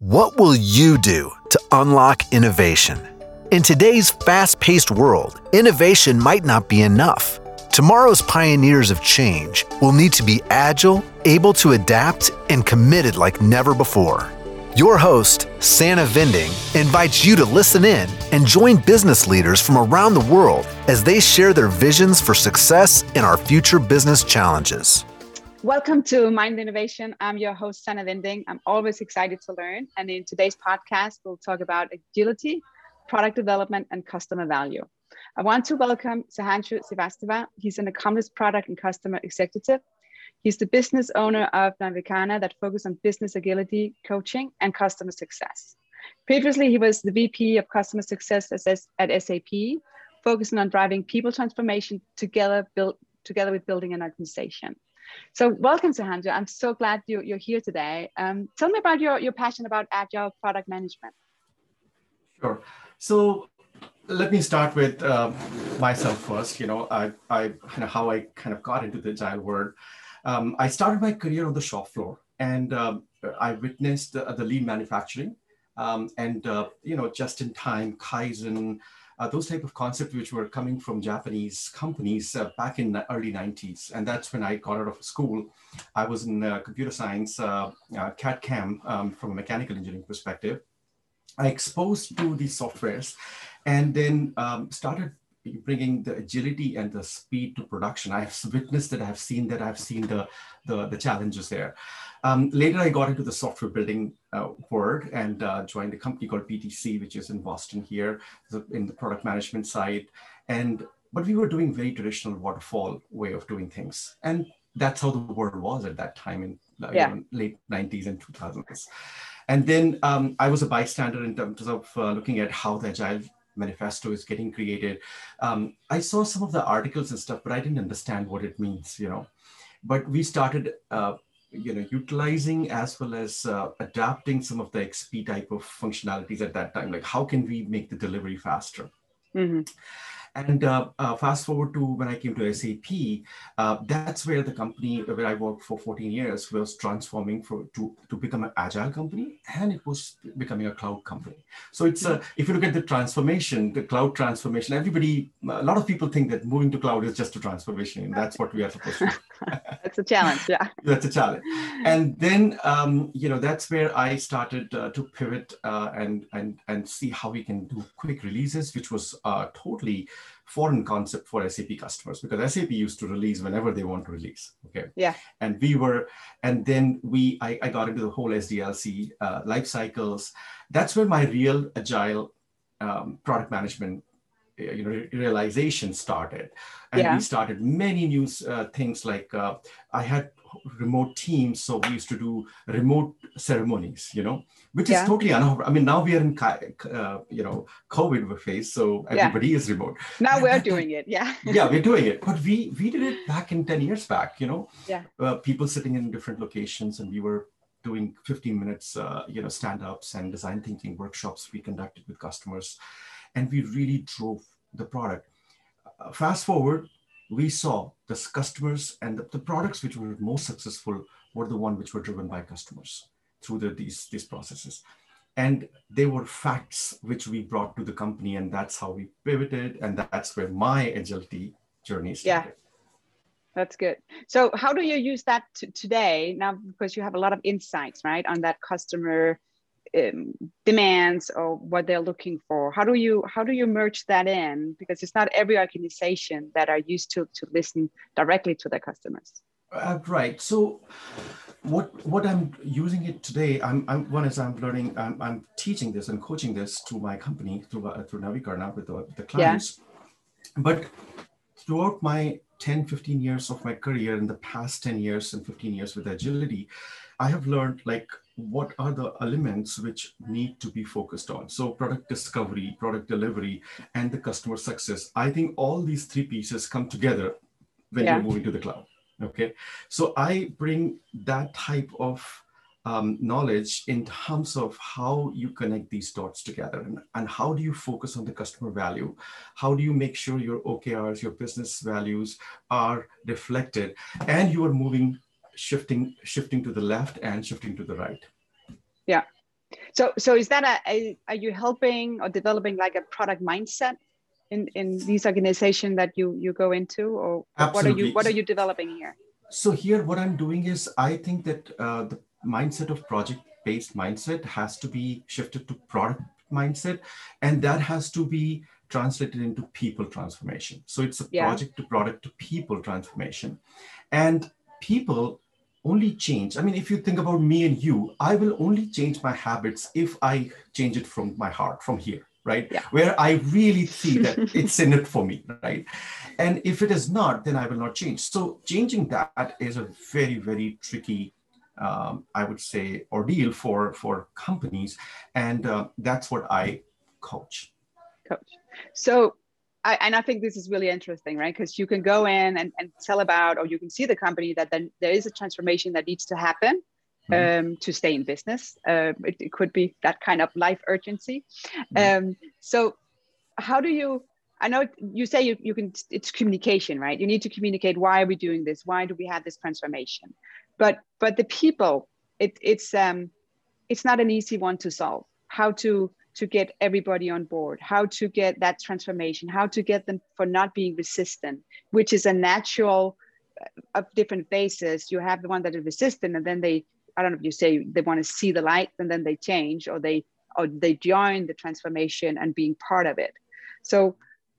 What will you do to unlock innovation? In today's fast paced world, innovation might not be enough. Tomorrow's pioneers of change will need to be agile, able to adapt, and committed like never before. Your host, Sana Vinding, invites you to listen in and join business leaders from around the world as they share their visions for success in our future business challenges. Welcome to Mind Innovation. I'm your host, Sana Vinding. I'm always excited to learn. And in today's podcast, we'll talk about agility, product development, and customer value. I want to welcome Sahanshu Srivastava. He's an accomplished product and customer executive. He's the business owner of Navikana that focuses on business agility, coaching, and customer success. Previously, he was the VP of customer success at SAP, focusing on driving people transformation together, together with building an organization. So welcome, Sahanshu. I'm so glad you, you're here today. Um, tell me about your, your passion about agile product management. Sure. So let me start with uh, myself first. You know, I, I kind of how I kind of got into the agile world. Um, I started my career on the shop floor, and um, I witnessed the, the lean manufacturing, um, and uh, you know, just in time Kaizen, uh, those type of concepts which were coming from Japanese companies uh, back in the early 90s. And that's when I got out of school. I was in uh, computer science, uh, uh, CAD CAM um, from a mechanical engineering perspective. I exposed to these softwares and then um, started bringing the agility and the speed to production. I've witnessed that, I've seen that, I've seen the, the, the challenges there. Um, later, I got into the software building uh, world and uh, joined a company called PTC, which is in Boston here, in the product management side. And but we were doing very traditional waterfall way of doing things, and that's how the world was at that time in uh, yeah. you know, late 90s and 2000s. And then um, I was a bystander in terms of uh, looking at how the agile manifesto is getting created. Um, I saw some of the articles and stuff, but I didn't understand what it means, you know. But we started, uh, you know, utilizing as well as uh, adapting some of the XP type of functionalities at that time. Like, how can we make the delivery faster? Mm-hmm. And uh, uh, fast forward to when I came to SAP, uh, that's where the company where I worked for 14 years was transforming for, to, to become an agile company, and it was becoming a cloud company. So it's uh, if you look at the transformation, the cloud transformation, everybody, a lot of people think that moving to cloud is just a transformation, and that's what we are supposed to do. that's a challenge, yeah. that's a challenge. And then um, you know that's where I started uh, to pivot uh, and and and see how we can do quick releases, which was totally foreign concept for SAP customers because SAP used to release whenever they want to release. Okay. Yeah. And we were, and then we, I, I got into the whole SDLC uh, life cycles. That's where my real agile um, product management uh, you know realization started and yeah. we started many new uh, things like uh, i had remote teams so we used to do remote ceremonies you know which yeah. is totally unheard i mean now we are in uh, you know covid phase so everybody yeah. is remote now we're doing it yeah yeah we're doing it but we we did it back in 10 years back you know yeah uh, people sitting in different locations and we were doing 15 minutes uh, you know stand-ups and design thinking workshops we conducted with customers and we really drove the product. Uh, fast forward, we saw the customers and the, the, products which were most successful were the one which were driven by customers through the, these, these processes. And they were facts which we brought to the company, and that's how we pivoted, and that's where my agility journey started. Yeah. That's good. So, how do you use that today now? Because you have a lot of insights, right, on that customer um, demands or what they're looking for how do you how do you merge that in because it's not every organization that are used to to listen directly to their customers uh, right so what what i'm using it today i'm, I'm one is i'm learning I'm, I'm teaching this and coaching this to my company through uh, through navikarna with the, the clients yeah. but throughout my 10 15 years of my career in the past 10 years and 15 years with agility i have learned like what are the elements which need to be focused on so product discovery product delivery and the customer success i think all these three pieces come together when yeah. you're moving to the cloud okay? So i bring that type of um, knowledge in terms of how you connect these dots together and, and how do you focus on the customer value? How do you make sure your okrs your business values are reflected and you are moving shifting shifting to the left and shifting to the right? Yeah. So, so is that a, a are you helping or developing like a product mindset in in these organizations that you you go into, or Absolutely. what are you what are you developing here? So here, what I'm doing is I think that uh, the mindset of project-based mindset has to be shifted to product mindset, and that has to be translated into people transformation. So it's a Yeah. project to product to people transformation, and people only change. I mean, if you think about me and you, I will only change my habits if I change it from my heart, from here, right? Yeah. Where I really see that it's in it for me, right? And if it is not, then I will not change. So changing that is a very, very tricky, um, I would say, ordeal for for companies, and uh, that's what I coach. coach. So, I, and I think this is really interesting, right? Because you can go in and, and tell about, or you can see the company that then there is a transformation that needs to happen um, to stay in business. Uh, it, it could be that kind of life urgency. Um, so, how do you? I know you say you, you can. It's communication, right? You need to communicate. Why are we doing this? Why do we have this transformation? But but the people, it, it's um, it's not an easy one to solve. How to to get everybody on board, how to get that transformation, how to get them for not being resistant, which is a natural uh, of different phases. You have the one that is resistant, and then they, I don't know if you say they want to see the light, and then they change, or they or they join the transformation and being part of it. So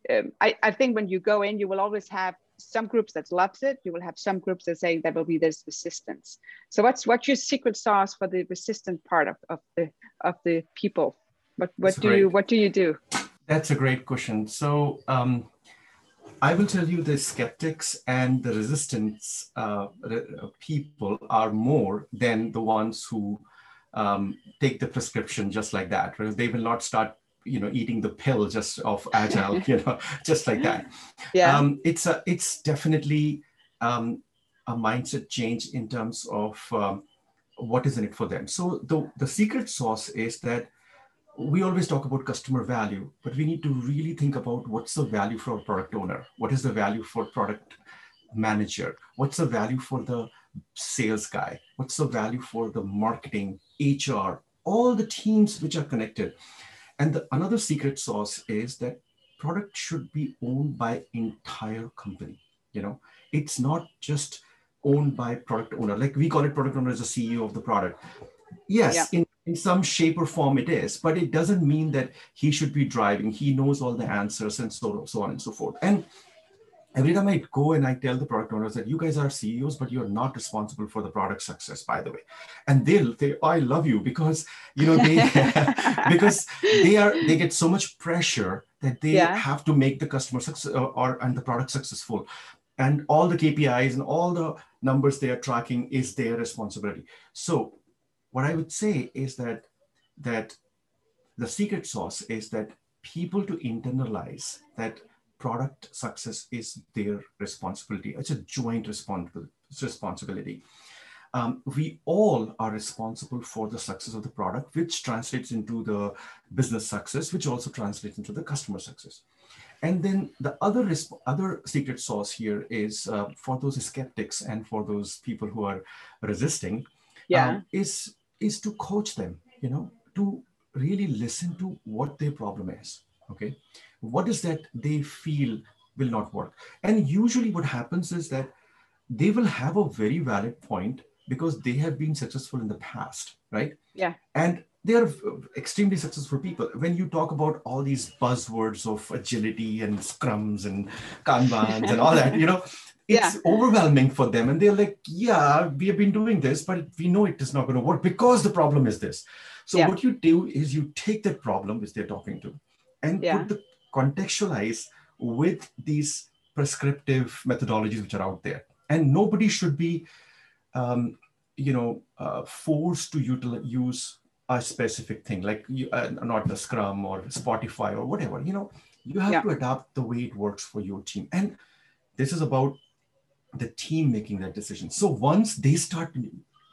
um, I, I think when you go in, you will always have some groups that loves it. You will have some groups that say there will be this resistance. So what's what's your secret sauce for the resistant part of, of the of the people? What what That's do great. you what do you do? That's a great question. So um, I will tell you the skeptics and the resistance uh, uh, people are more than the ones who um, take the prescription just like that. They will not start, you know, eating the pill just of agile, you know, just like that. Yeah. Um, it's a, it's definitely um, a mindset change in terms of um, what is in it for them. So the the secret sauce is that we always talk about customer value, but we need to really think about what's the value for a product owner, what is the value for product manager, what's the value for the sales guy, what's the value for the marketing, HR, all the teams which are connected. And the, another secret sauce is that product should be owned by entire company. You know, it's not just owned by product owner. Like we call it product owner as the CEO of the product. Yes, Yeah. in, in some shape or form it is, but it doesn't mean that he should be driving. He knows all the answers and so, so on and so forth. And every time I go and I tell the product owners that you guys are CEOs, but you're not responsible for the product success, by the way. And they'll they oh, I love you because you know they because they are they get so much pressure that they Yeah. have to make the customer success or, or and the product successful. And all the KPIs and all the numbers they are tracking is their responsibility. So what I would say is that that the secret sauce is that people to internalize that product success is their responsibility. It's a joint responsibility. responsibility. Um, we all are responsible for the success of the product, which translates into the business success, which also translates into the customer success. And then the other other secret sauce here is uh, for those skeptics and for those people who are resisting, yeah. um, is is to coach them you know to really listen to what their problem is okay? What is that they feel will not work? And usually what happens is that they will have a very valid point because they have been successful in the past right? Yeah. and they are extremely successful people. When you talk about all these buzzwords of agility and scrums and kanbans and all that you know it's overwhelming for them and they're like yeah we have been doing this but we know it is not going to work because the problem is this so Yeah. what you do is you take that problem which they're talking to and Yeah. put the contextualize with these prescriptive methodologies which are out there and nobody should be um, you know uh, forced to utilize use a specific thing like you, uh, not the scrum or Spotify or whatever you know you have Yeah. to adapt the way it works for your team and this is about the team making that decision so once they start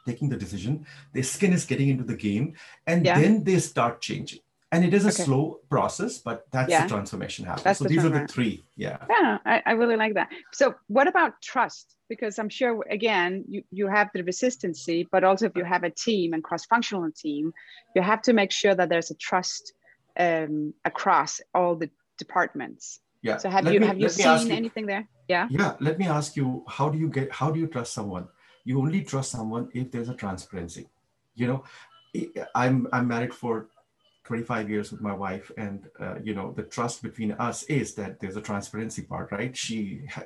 taking the decision their skin is getting into the game and Yeah. then they start changing and it is a Okay. slow process but that's Yeah. the transformation happens That's so the these are the three yeah Yeah, I, I really like that. So, what about trust? Because I'm sure, again, you, you have the resistancy, but also if you have a team and cross functional team, you have to make sure that there's a trust um, across all the departments. Yeah So, have Let you me- have you seen you- anything there? Yeah. yeah let me ask you how do you get how do you trust someone you only trust someone if there's a transparency you know i'm i'm married for 25 years with my wife and uh, you know the trust between us is that there's a transparency part right she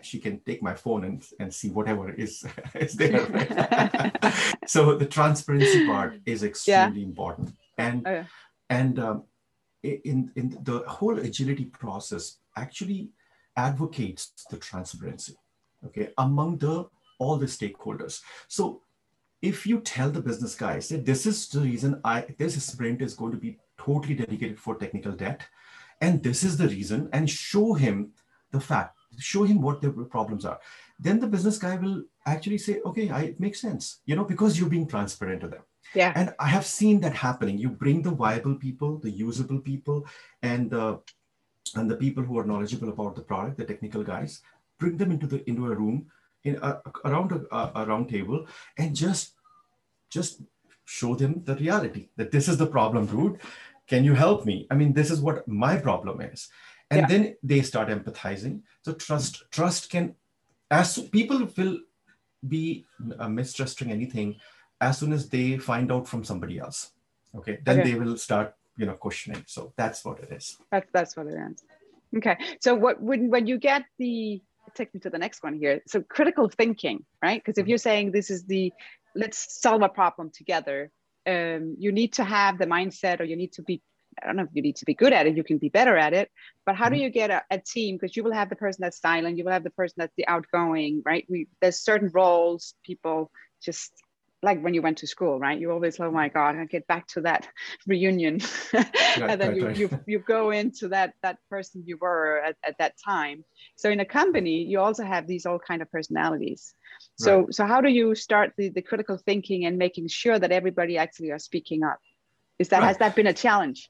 she can take my phone and and see whatever is is there right? so the transparency part is extremely important and Oh, yeah. and um, in in the whole agility process actually advocates the transparency okay among the all the stakeholders. So if you tell the business guys that this is the reason i this sprint is going to be totally dedicated for technical debt and this is the reason and show him the fact show him what the problems are then the business guy will actually say okay I, it makes sense you know because you're being transparent to them. Yeah. and i have seen that happening. You bring the viable people the usable people and the and the people who are knowledgeable about the product the technical guys bring them into the into a room in a, around a, a, a round table and just just show them the reality that this is the problem dude. Can you help me? I mean this is what my problem is. And Yeah. then they start empathizing. So trust trust can as people will be uh, mistrusting anything as soon as they find out from somebody else. Okay? Then Okay. they will start you know questioning so that's what it is That's that's what it is. Okay. So what when when you get the take me to the next one here. So critical thinking, right? Because if you're saying this is the let's solve a problem together, um, you need to have the mindset, or you need to be. I don't know if you need to be good at it. You can be better at it. But how do you get a, a team? Because you will have the person that's silent. You will have the person that's the outgoing, right? We there's certain roles people just like when you went to school, right? You always, oh my mm. God, I get back to that reunion. and then right, you, right. you you go into that that person you were at, at that time. So in a company, you also have these all kind of personalities. So so how do you start the, the critical thinking and making sure that everybody actually are speaking up? Is that Right. has that been a challenge?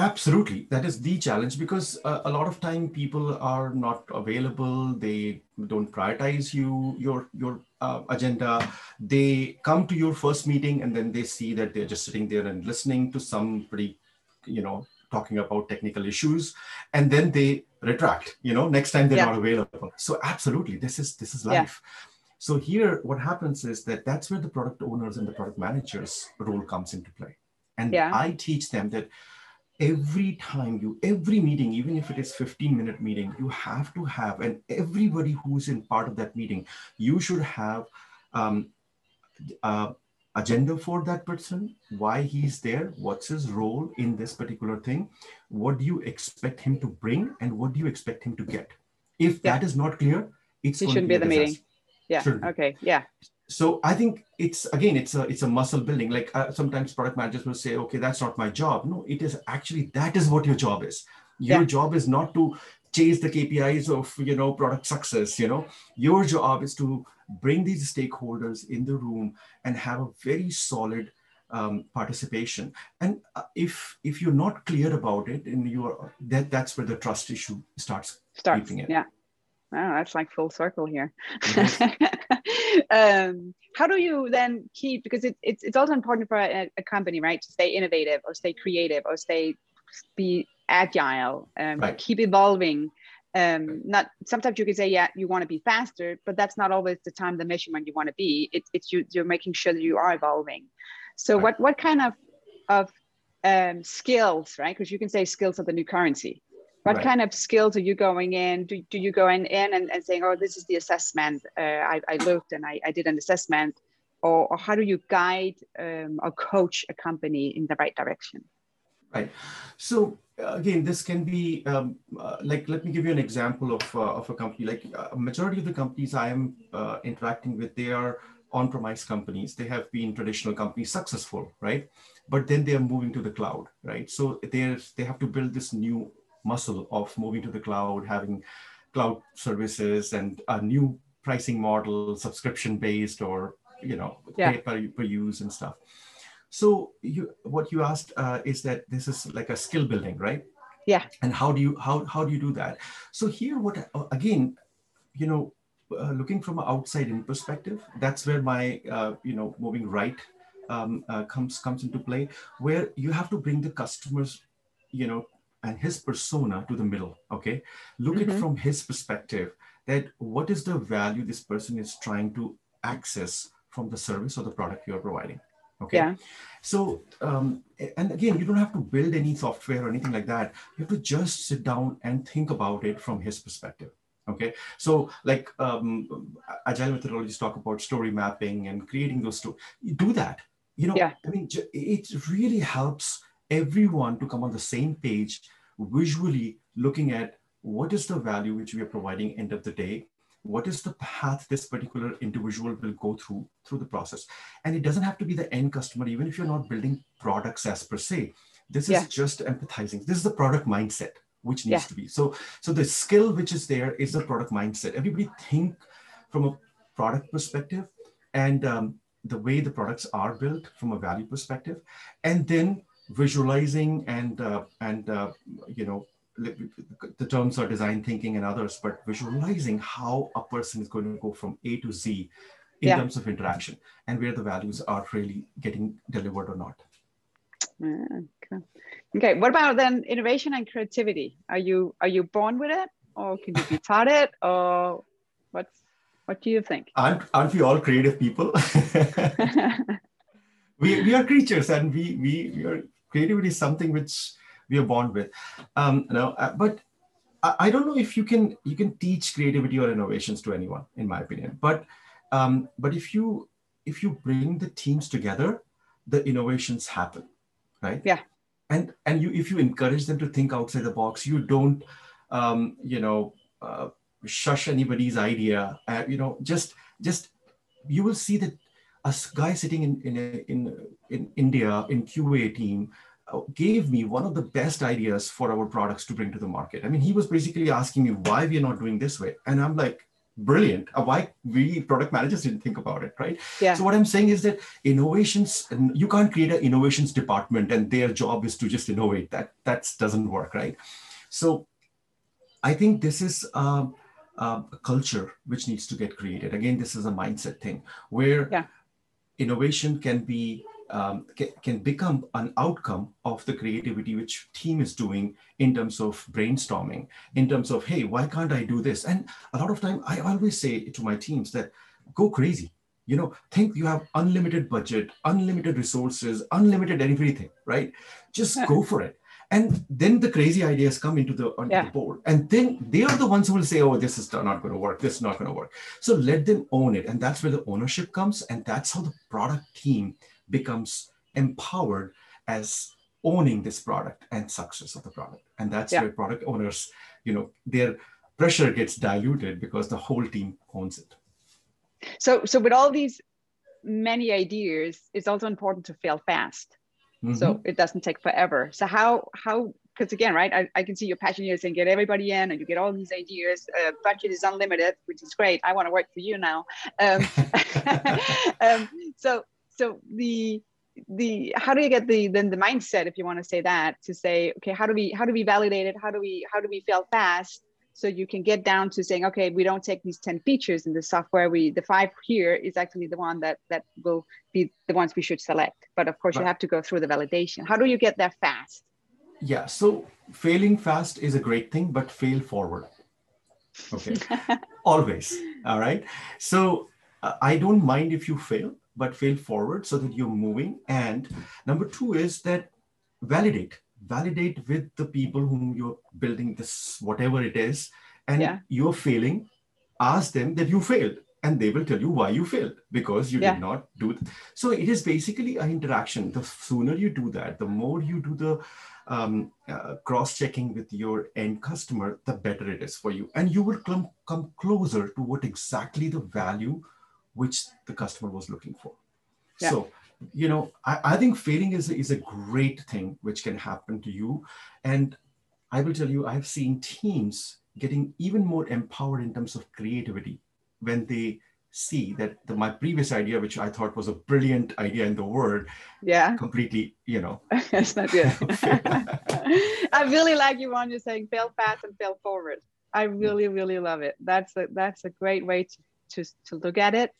Absolutely, that is the challenge because uh, a lot of time people are not available. They don't prioritize you, your your uh, agenda. They come to your first meeting and then they see that they're just sitting there and listening to somebody, you know, talking about technical issues, and then they retract. You know, next time they're Yeah. not available. So absolutely, this is this is Yeah. life. So here, what happens is that that's where the product owners and the product managers role comes into play, and Yeah. I teach them that every time you every meeting even if it is 15 minute meeting you have to have and everybody who's in part of that meeting you should have um, uh, agenda for that person why he's there what's his role in this particular thing what do you expect him to bring and what do you expect him to get if Yeah. that is not clear going shouldn't be be the meeting. Yeah. Shouldn't Okay. Yeah. So i think it's again it's a it's a muscle building like uh, sometimes product managers will say okay that's not my job no it is actually that is what your job is your Yeah. job is not to chase the kpis of you know product success you know your job is to bring these stakeholders in the room and have a very solid um, participation and uh, if if you're not clear about it and you're that that's where the trust issue starts Starts. creeping in. Yeah. Oh, that's like full circle here. It um, how do you then keep because it, it's it's also important for a, a company, right, to stay innovative or stay creative or stay be agile, um, Right. keep evolving. Um, not sometimes you can say, yeah, you want to be faster, but that's not always the time, the measurement you want to be. It, it's you, you're making sure that you are evolving. So Right. what what kind of of um, skills, right? Because you can say skills are the new currency. What Right. kind of skills are you going in? Do, do you go in, in and, and saying, oh, this is the assessment. Uh, I, I looked and I, I did an assessment. Or, or how do you guide um, or coach a company in the right direction? Right. So uh, again, this can be um, uh, like, let me give you an example of, uh, of a company. Like uh, a majority of the companies I am uh, interacting with, they are on-premise companies. They have been traditional companies successful, right? But then they are moving to the cloud, right? So they they have to build this new muscle of moving to the cloud, having cloud services and a new pricing model, subscription based or you know Yeah. pay per, per use and stuff. So you, what you asked uh, is that this is like a skill building, right? Yeah. And how do you how how do you do that? So here, what uh, again, you know, uh, looking from an outside in perspective, that's where my uh, you know moving right um, uh, comes comes into play, where you have to bring the customers, you know, and his persona to the middle. Okay, look mm-hmm. at from his perspective that what is the value this person is trying to access from the service or the product you're providing okay yeah. so um, and again you don't have to build any software or anything like that you have to just sit down and think about it from his perspective okay so like um, agile methodologies talk about story mapping and creating those stories do that you know yeah. i mean it really helps everyone to come on the same page visually looking at what is the value which we are providing end of the day what is the path this particular individual will go through through the process. And it doesn't have to be the end customer even if you're not building products as per se. This is yeah. just empathizing. This is the product mindset which needs yeah. to be. So so the skill which is there is the product mindset. Everybody think from a product perspective and um, the way the products are built from a value perspective. And then visualizing and uh, and uh, you know the terms are design thinking and others, but visualizing how a person is going to go from A to Z in yeah. terms of interaction and where the values are really getting delivered or not. Okay. okay. What about then innovation and creativity? Are you are you born with it, or can you be taught it, or what's what do you think? Aren't, aren't we all creative people? we, we are creatures, and we we, we are creativity is something which we are born with. Um, you know, uh, but I, I, don't know if you can you can teach creativity or innovations to anyone, in my opinion. But um, but if you if you bring the teams together, the innovations happen, right? Yeah. And and you if you encourage them to think outside the box, you don't um, you know uh, shush anybody's idea. Uh, you know, just just you will see that a guy sitting in in in, in India in QA team uh, gave me one of the best ideas for our products to bring to the market. I mean, he was basically asking me why we are not doing this way. And I'm like, brilliant. Uh, why we product managers didn't think about it, right? Yeah. So what I'm saying is that innovations, you can't create an innovations department and their job is to just innovate. That that doesn't work, right? So I think this is a, a culture which needs to get created. Again, this is a mindset thing where yeah. Innovation can be um, can, become an outcome of the creativity which team is doing in terms of brainstorming in terms of hey why can't i do this? And a lot of time i always say to my teams that go crazy. You know think you have unlimited budget unlimited resources unlimited everything right? Just go for it and then the crazy ideas come into the, onto yeah. the board. And then they are the ones who will say oh this is not going to work. This is not going to work. So let them own it. And that's where the ownership comes. And that's how the product team becomes empowered as owning this product and success of the product. And that's yeah. where product owners you know their pressure gets diluted because the whole team owns it. So so with all these many ideas it's also important to fail fast mm-hmm. so it doesn't take forever. So how how because again right I, I can see your passion here saying get everybody in and you get all these ideas uh, budget is unlimited which is great. I want to work for you now. Um, um, so so the the how do you get the then the mindset if you want to say that to say okay how do we how do we validate it? How do we how do we fail fast so you can get down to saying okay we don't take these 10 features in the software. We the five here is actually the one that that will be the ones we should select. But of course right. you have to go through the validation. How do you get there fast? Yeah so failing fast is a great thing but fail forward. Okay. Always. All right. So uh, i don't mind if you fail but fail forward so that you're moving. And number two is that validate, validate with the people whom you're building this, whatever it is, and yeah. you're failing, ask them that you failed. And they will tell you why you failed because you yeah. did not do it. So it is basically an interaction. The sooner you do that, the more you do the um, uh, cross-checking with your end customer, the better it is for you. And you will come, come closer to what exactly the value which the customer was looking for. Yeah. So, you know, I, I think failing is, is a great thing which can happen to you. And I will tell you, I've seen teams getting even more empowered in terms of creativity when they see that the, my previous idea, which I thought was a brilliant idea in the world, yeah, completely, you know, it's not good. I really like you when you're saying fail fast and fail forward. I really, really love it. That's a that's a great way to to, to look at it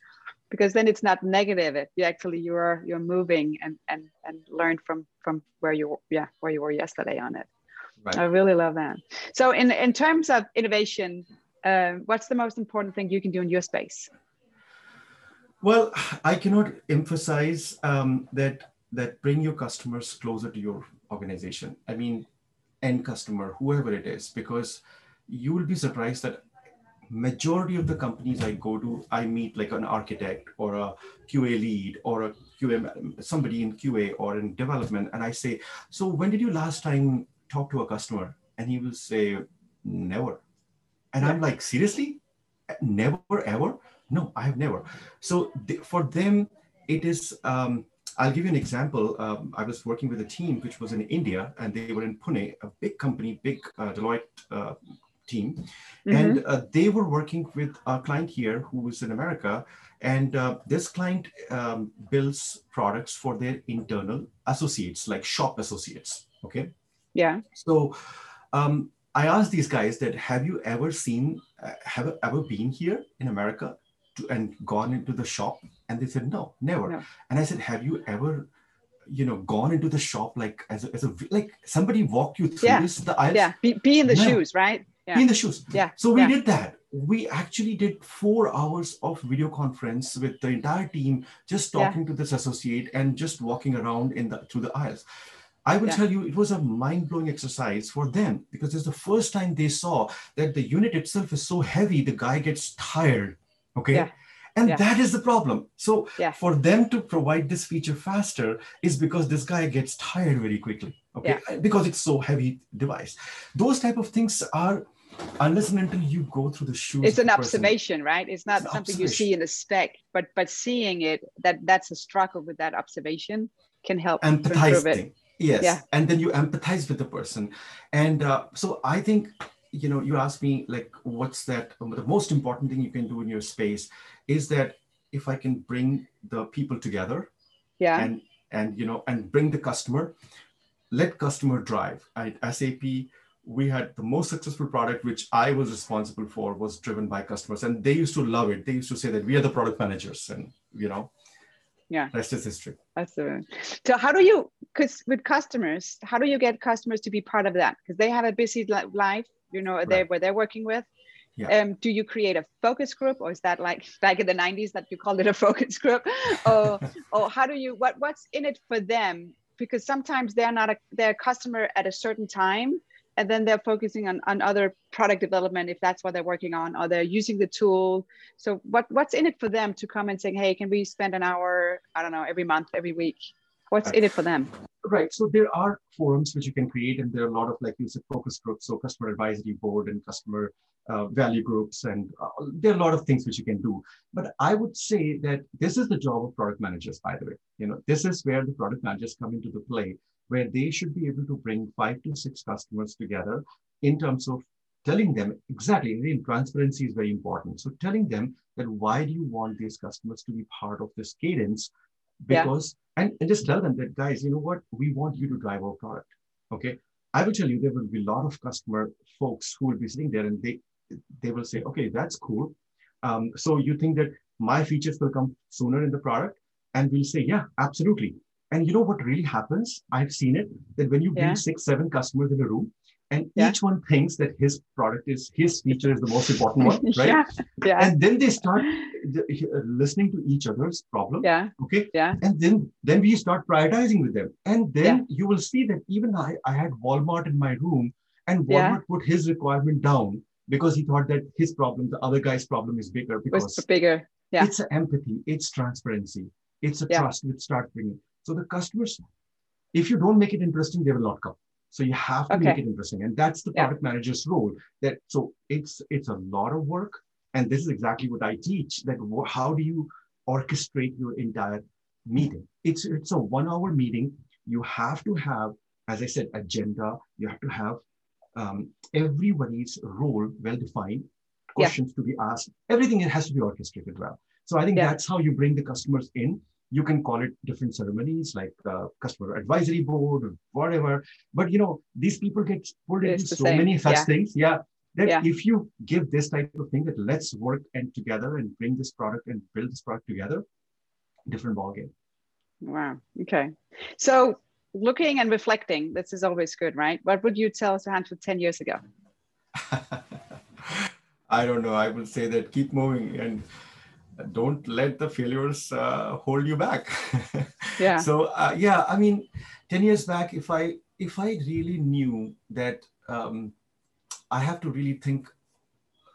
because then it's not negative it you actually you're you're moving and and and learn from from where you yeah where you were yesterday on it. Right. i really love that. So in in terms of innovation uh, what's the most important thing you can do in your space? Well i cannot emphasize um, that that bring your customers closer to your organization. I mean end customer whoever it is because you will be surprised that majority of the companies I go to, I meet like an architect or a QA lead or a QA, somebody in QA or in development. And I say, so when did you last time talk to a customer? And he will say, never. And yeah. I'm like, seriously? Never, ever? No, I have never. So th- for them, it is, um, I'll give you an example. Um, I was working with a team which was in India and they were in Pune, a big company, big uh, Deloitte uh, team. Mm-hmm. And uh, they were working with a client here who was in America. And uh, this client um, builds products for their internal associates, like shop associates. Okay. Yeah. So um, I asked these guys that have you ever seen, uh, have ever been here in America to, and gone into the shop? And they said, no, never. No. And I said, have you ever you know gone into the shop like as a, as a like somebody walked you through yeah. this the aisles yeah be, be in the no. shoes right yeah. in the shoes. Yeah. So we yeah. did that. We actually did four hours of video conference with the entire team, just talking to this associate and just walking around in the through the aisles. I will yeah. tell you, it was a mind-blowing exercise for them because it's the first time they saw that the unit itself is so heavy, the guy gets tired. Okay. Yeah. And yeah. that is the problem. So for them to provide this feature faster is because this guy gets tired very quickly. Okay. Because it's so heavy device. Those type of things are unless and until you go through the shoes it's an observation right? It's not it's something you see in the spec but but seeing it that that's a struggle with that observation can help empathizing yes. Yeah. and then you empathize with the person. And uh, so i think you know you ask me like what's that the most important thing you can do in your space is that if i can bring the people together yeah. and and you know and bring the customer let customer drive. At SAP we had the most successful product which i was responsible for was driven by customers and they used to love it. They used to say that we are the product managers and you know yeah. that's just history. That's the so how do you because with customers how do you get customers to be part of that? Because they have a busy life you know right. they where they're working with. Yeah. Um, do you create a focus group or is that like back in the 90s that you called it a focus group? Or, or how do you what what's in it for them? Because sometimes they're not a they're a customer at a certain time and then they're focusing on, on other product development if that's what they're working on. Or they're using the tool? So what what's in it for them to come and say hey can we spend an hour i don't know every month every week? What's in it for them? Right. So there are forums which you can create and there are a lot of like you said focus groups. So customer advisory board and customer uh, value groups and uh, there are a lot of things which you can do. But i would say that this is the job of product managers by the way. You know this is where the product managers come into the play where they should be able to bring five to six customers together in terms of telling them exactly, again, transparency is very important. So telling them that why do you want these customers to be part of this cadence? Because, yeah. and, and just tell them that, guys, you know what? We want you to drive our product. Okay. I will tell you, there will be a lot of customer folks who will be sitting there and they, they will say, okay, that's cool. Um, so you think that my features will come sooner in the product? And we'll say, yeah, absolutely. And you know what really happens? I've seen it that when you bring yeah. six, seven customers in a room, and yeah. each one thinks that his product is his feature is the most important one, right? yeah. yeah. And then they start uh, listening to each other's problem. Yeah. Okay. Yeah. And then then we start prioritizing with them, and then yeah. you will see that even I I had Walmart in my room, and Walmart put his requirement down because he thought that his problem, the other guy's problem, is bigger because was bigger. Yeah. It's empathy. It's transparency. It's a trust. We start bringing. So the customers, if you don't make it interesting, they will not come. So you have to okay. make it interesting, and that's the product yeah. manager's role. That so it's it's a lot of work, and this is exactly what I teach. That how do you orchestrate your entire meeting? It's it's a one hour meeting. You have to have, as I said, agenda. You have to have um, everybody's role well defined, questions yeah. to be asked. Everything has to be orchestrated well. So I think yeah. that's how you bring the customers in. You can call it different ceremonies like uh, customer advisory board or whatever. But you know, these people get pulled into so same. many such yeah. things. Yeah. That yeah. if you give this type of thing that let's work and together and bring this product and build this product together, different ballgame. Wow. Okay. So looking and reflecting, this is always good, right? What would you tell Sahantu 10 years ago? I don't know. I would say that keep moving and don't let the failures uh, hold you back. yeah. So uh, yeah, I mean, 10 years back, if I if I really knew that um, I have to really think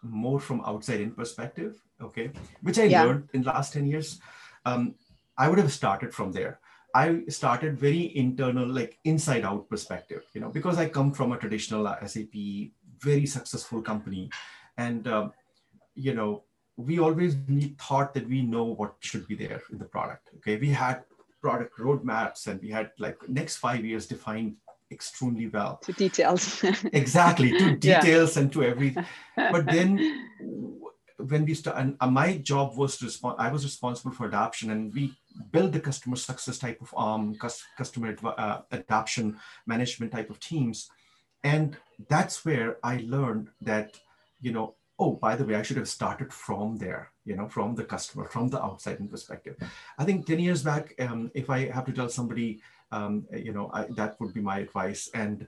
more from outside in perspective, okay, which I yeah. learned in the last 10 years, um, I would have started from there. I started very internal, like inside out perspective, you know, because I come from a traditional uh, SAP, very successful company. And, um, you know, we always thought that we know what should be there in the product. Okay. We had product roadmaps and we had like next five years defined extremely well. To details. exactly. To details yeah. and to everything. But then when we start, and my job was to respond, I was responsible for adoption, and we build the customer success type of um, customer uh, adoption management type of teams, and that's where I learned that you know, oh, by the way, I should have started from there, you know, from the customer, from the outside in perspective. I think ten years back, um, if I have to tell somebody, um, you know, I, that would be my advice, and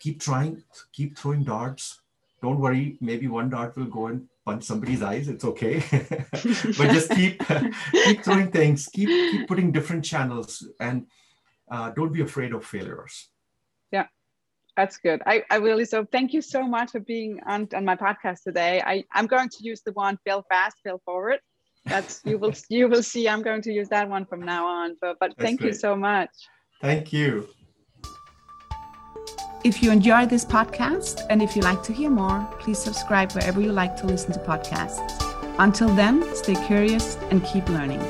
keep trying, keep throwing darts. Don't worry, maybe one dart will go and punch somebody's eyes. It's okay. But just keep keep throwing things. Keep keep putting different channels. And uh, don't be afraid of failures that's good I, I really so thank you so much for being on, on my podcast today I, i'm going to use the one fail fast fail forward that's you will you will see i'm going to use that one from now on but but that's thank great. you so much thank you if you enjoyed this podcast and if you like to hear more, please subscribe wherever you like to listen to podcasts. Until then, stay curious and keep learning.